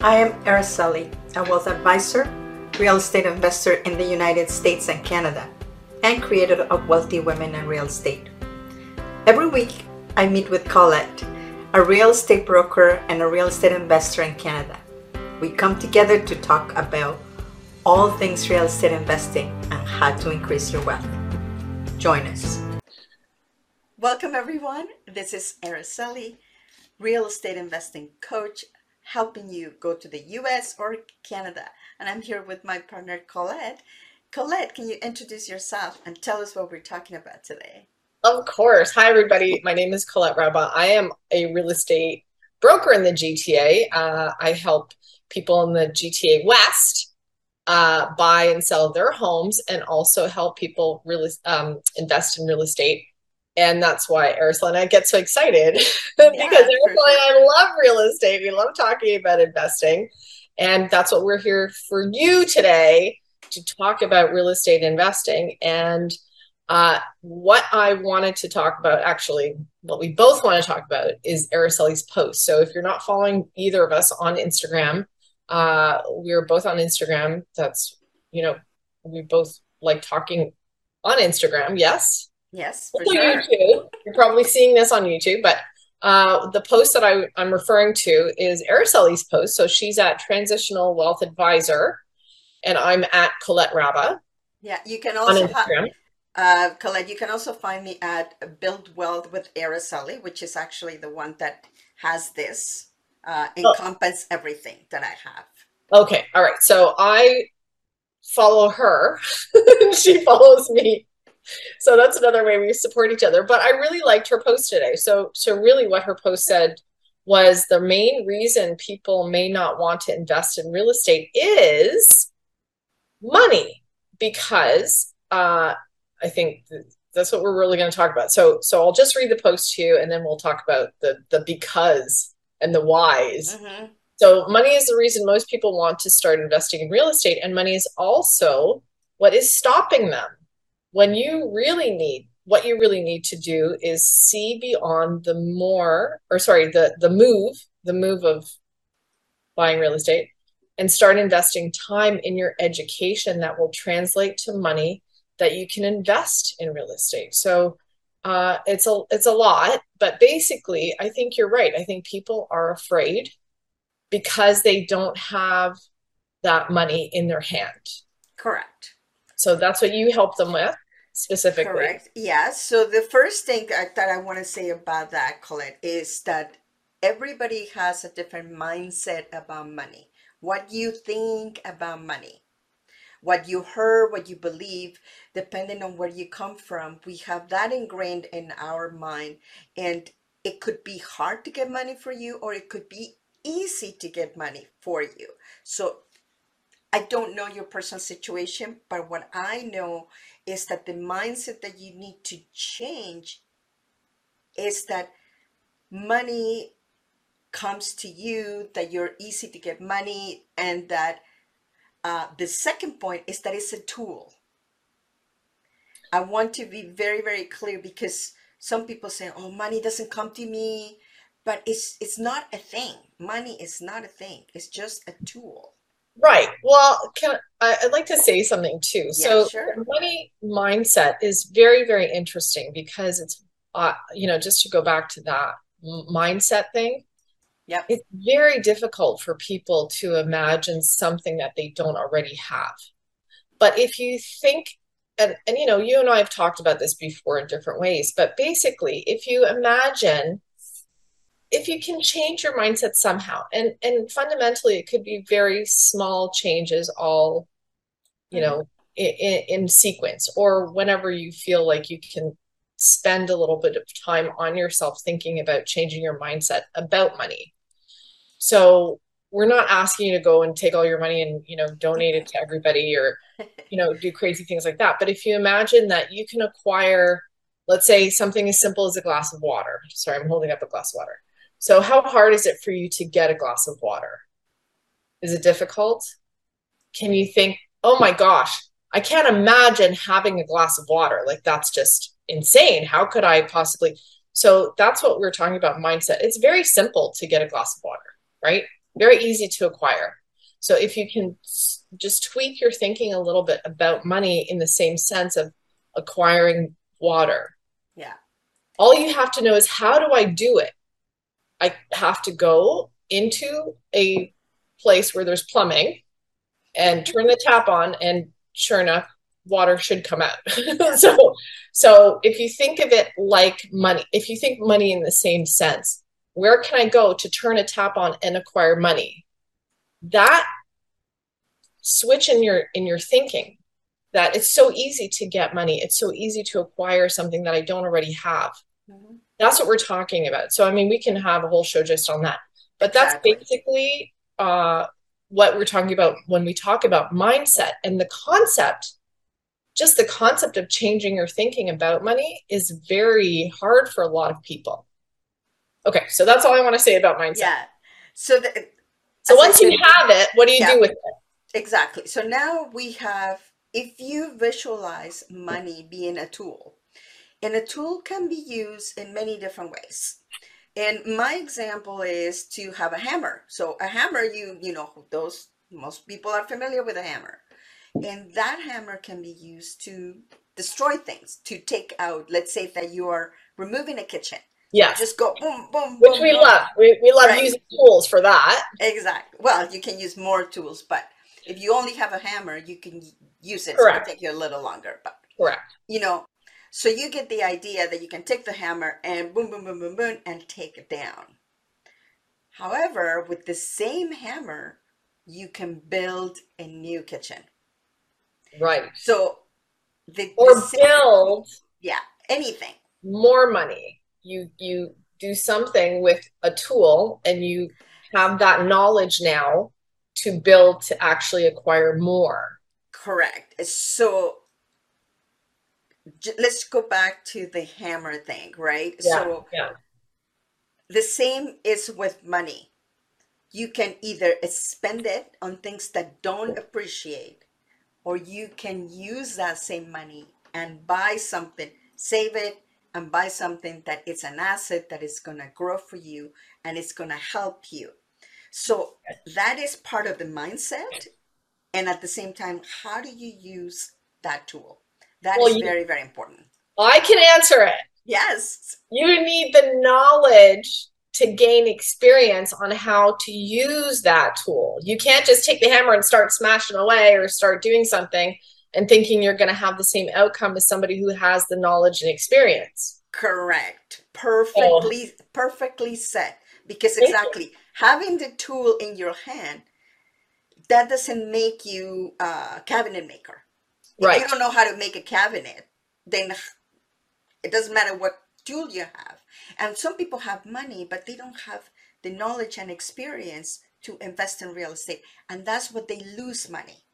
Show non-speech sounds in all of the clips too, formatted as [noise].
I am Araceli, a wealth advisor, real estate investor in the United States and Canada, and creator of Wealthy Women in Real Estate. Every week, I meet with Colette, a real estate broker and a real estate investor in Canada. We come together to talk about all things real estate investing and how to increase your wealth. Join us. Welcome, everyone. This is Araceli, real estate investing coach helping you go to the US or Canada. And I'm here with my partner, Colette. Colette, can you introduce yourself and tell us what we're talking about today? Of course. Hi, everybody. My name is Colette Raba. I am a real estate broker in the GTA. Uh, I help people in the GTA West uh, buy and sell their homes and also help people really um, invest in real estate and that's why Araceli and I get so excited [laughs] because yeah, Araceli sure. and I love real estate. We love talking about investing. And that's what we're here for you today to talk about real estate investing. And uh, what I wanted to talk about, actually, what we both want to talk about is Araceli's post. So if you're not following either of us on Instagram, uh, we're both on Instagram. That's, you know, we both like talking on Instagram. Yes. Yes, for sure. YouTube. You're probably seeing this on YouTube, but uh, the post that I, am referring to is Araceli's post. So she's at Transitional Wealth Advisor, and I'm at Colette Raba. Yeah, you can also on Instagram. uh, Colette, you can also find me at Build Wealth with Araceli, which is actually the one that has this uh, oh. encompass oh. everything that I have. Okay, all right. So I follow her. [laughs] she follows me so that's another way we support each other. But I really liked her post today. So so really what her post said was the main reason people may not want to invest in real estate is money because uh, I think that's what we're really going to talk about. So so I'll just read the post to you and then we'll talk about the the because and the whys. Mm-hmm. So money is the reason most people want to start investing in real estate and money is also what is stopping them when you really need what you really need to do is see beyond the more or sorry the the move the move of buying real estate and start investing time in your education that will translate to money that you can invest in real estate. So uh, it's a it's a lot but basically i think you're right. I think people are afraid because they don't have that money in their hand. Correct so that's what you help them with specifically. Correct. Yeah. So the first thing that I want to say about that, Colette, is that everybody has a different mindset about money. What you think about money, what you heard, what you believe, depending on where you come from, we have that ingrained in our mind. And it could be hard to get money for you, or it could be easy to get money for you. So I don't know your personal situation, but what I know is that the mindset that you need to change is that money comes to you, that you're easy to get money, and that uh, the second point is that it's a tool. I want to be very, very clear because some people say, "Oh, money doesn't come to me," but it's it's not a thing. Money is not a thing. It's just a tool. Right. Well, can I, would like to say something too. Yeah, so, sure. money mindset is very, very interesting because it's, uh, you know, just to go back to that mindset thing. Yeah. It's very difficult for people to imagine something that they don't already have. But if you think, and, and you know, you and I have talked about this before in different ways, but basically, if you imagine if you can change your mindset somehow and and fundamentally it could be very small changes all you know in, in, sequence or whenever you feel like you can spend a little bit of time on yourself thinking about changing your mindset about money. So we're not asking you to go and take all your money and you know donate it to everybody or you know do crazy things like that. But if you imagine that you can acquire let's say something as simple as a glass of water sorry i'm holding up a glass of water so, how hard is it for you to get a glass of water? Is it difficult? Can you think, oh my gosh, I can't imagine having a glass of water? Like, that's just insane. How could I possibly? So, that's what we're talking about mindset. It's very simple to get a glass of water, right? very easy to acquire. So if you can just tweak your thinking a little bit about money in the same sense of acquiring water. Yeah. All you have to know is how do I do it? I have to go into a place where there's plumbing and turn the tap on and sure enough water should come out. [laughs] so so if you think of it like money, if you think money in the same sense, where can I go to turn a tap on and acquire money? That switch in your in your thinking that it's so easy to get money. It's so easy to acquire something that I don't already have. Mm-hmm. That's what we're talking about. So I mean we can have a whole show just on that. But that's exactly. basically uh, what we're talking about when we talk about mindset and the concept just the concept of changing your thinking about money is very hard for a lot of people. Okay, so that's all I want to say about mindset. Yeah. So the, so once you have it, what do you yeah, do with it? Exactly. So now we have if you visualize money being a tool, and a tool can be used in many different ways. And my example is to have a hammer. So a hammer, you you know, those most people are familiar with a hammer. And that hammer can be used to destroy things, to take out, let's say that you are removing a kitchen. Yeah. Just go boom, boom, Which we boom. love. We, we love right. using tools for that. Exactly. Well, you can use more tools, but if you only have a hammer, you can use it. Correct. So it take you a little longer. But Correct. You know, so you get the idea that you can take the hammer and boom, boom, boom, boom, boom, and take it down. However, with the same hammer, you can build a new kitchen. Right. So the or the same, build yeah anything more money. You you do something with a tool and you have that knowledge now to build to actually acquire more. Correct. So let's go back to the hammer thing, right? Yeah, so yeah. the same is with money. You can either spend it on things that don't appreciate or you can use that same money and buy something, save it and buy something that is an asset that is going to grow for you and it's going to help you. So that is part of the mindset. And at the same time, how do you use that tool? That well, is very, very important. I can answer it. Yes. You need the knowledge to gain experience on how to use that tool. You can't just take the hammer and start smashing away or start doing something and thinking you're going to have the same outcome as somebody who has the knowledge and experience. Correct. Oh. Perfectly oh. perfectly said. Because exactly having the tool in your hand that doesn't make you a cabinet maker. Right. If you don't know how to make a cabinet, then it doesn't matter what tool you have. And some people have money, but they don't have the knowledge and experience to invest in real estate. And that's what they lose money.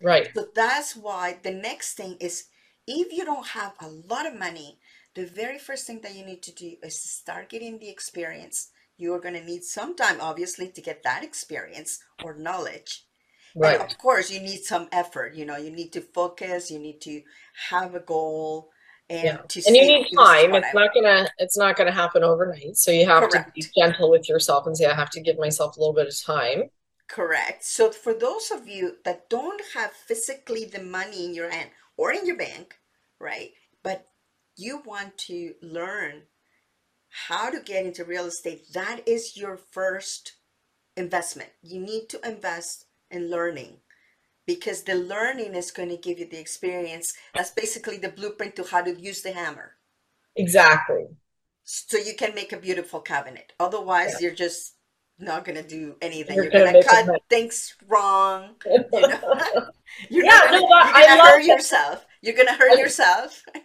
Right. So that's why the next thing is if you don't have a lot of money, the very first thing that you need to do is to start getting the experience. You're going to need some time, obviously, to get that experience or knowledge. Right. And of course, you need some effort. You know, you need to focus, you need to have a goal and yeah. to and you need time it's not gonna it's not gonna happen overnight so you have correct. to be gentle with yourself and say i have to give myself a little bit of time correct so for those of you that don't have physically the money in your hand or in your bank right but you want to learn how to get into real estate that is your first investment you need to invest in learning because the learning is going to give you the experience. That's basically the blueprint to how to use the hammer. Exactly. So you can make a beautiful cabinet. Otherwise, yeah. you're just not going to do anything. You're, you're going to cut things wrong. You know? [laughs] [laughs] you're yeah, gonna, no, you're to hurt yourself. You're going to hurt yourself. [laughs]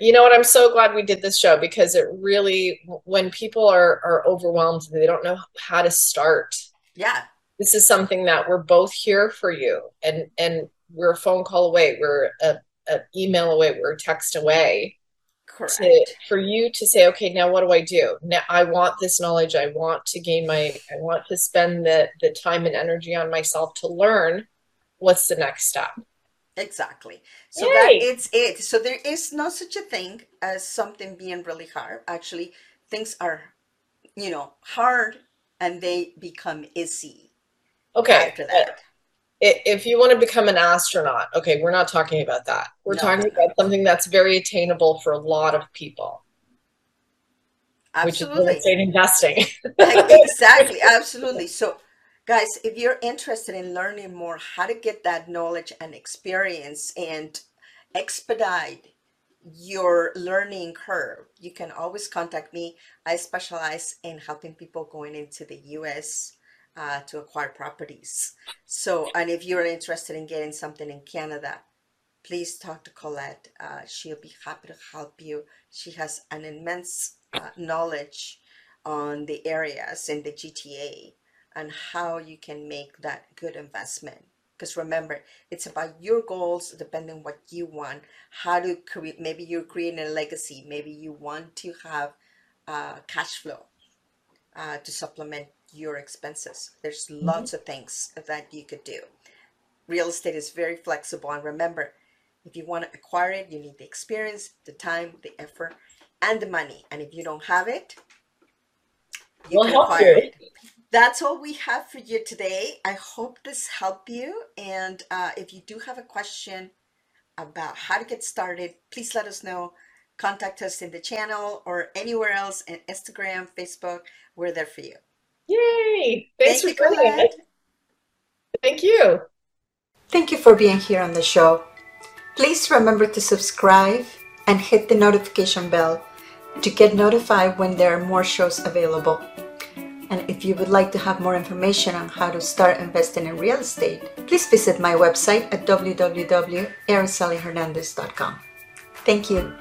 You know what? I'm so glad we did this show because it really, when people are are overwhelmed, they don't know how to start. Yeah this is something that we're both here for you. And and we're a phone call away. We're a, an email away. We're a text away. Correct. To, for you to say okay now what do i do? Now i want this knowledge. I want to gain my i want to spend the the time and energy on myself to learn what's the next step. Exactly. So Yay. that it's it so there is no such a thing as something being really hard. Actually things are you know hard and they become easy Okay. after that. If you want to become an astronaut, okay, we're not talking about that. We're No. talking about something that's very attainable for a lot of people, which is real estate investing. [laughs] exactly [laughs] absolutely so guys if you're interested in learning more how to get that knowledge and experience and expedite your learning curve you can always contact me i specialize in helping people going into the us uh, to acquire properties so and if you're interested in getting something in canada please talk to colette uh, she'll be happy to help you she has an immense uh, knowledge on the areas in the GTA and how you can make that good investment. Because remember, it's about your goals, depending what you want, how to create. Maybe you're creating a legacy. Maybe you want to have uh, cash flow uh, to supplement your expenses. There's lots of things that you could do. Real estate is very flexible, and remember, if you want to acquire it, you need the experience, the time, the effort, and the money. And if you don't have it, you We'll can help acquire you. it. That's all we have for you today. I hope this helped you. And uh, if you do have a question about how to get started, please let us know. Contact us in the channel or anywhere else in Instagram, Facebook. We're there for you. Yay! Thanks Thank for you, joining us. Thank you. Thank you for being here on the show. Please remember to subscribe and hit the notification bell to get notified when there are more shows available. And if you would like to have more information on how to start investing in real estate, please visit my website at www.aracelihernandez.com. Thank you.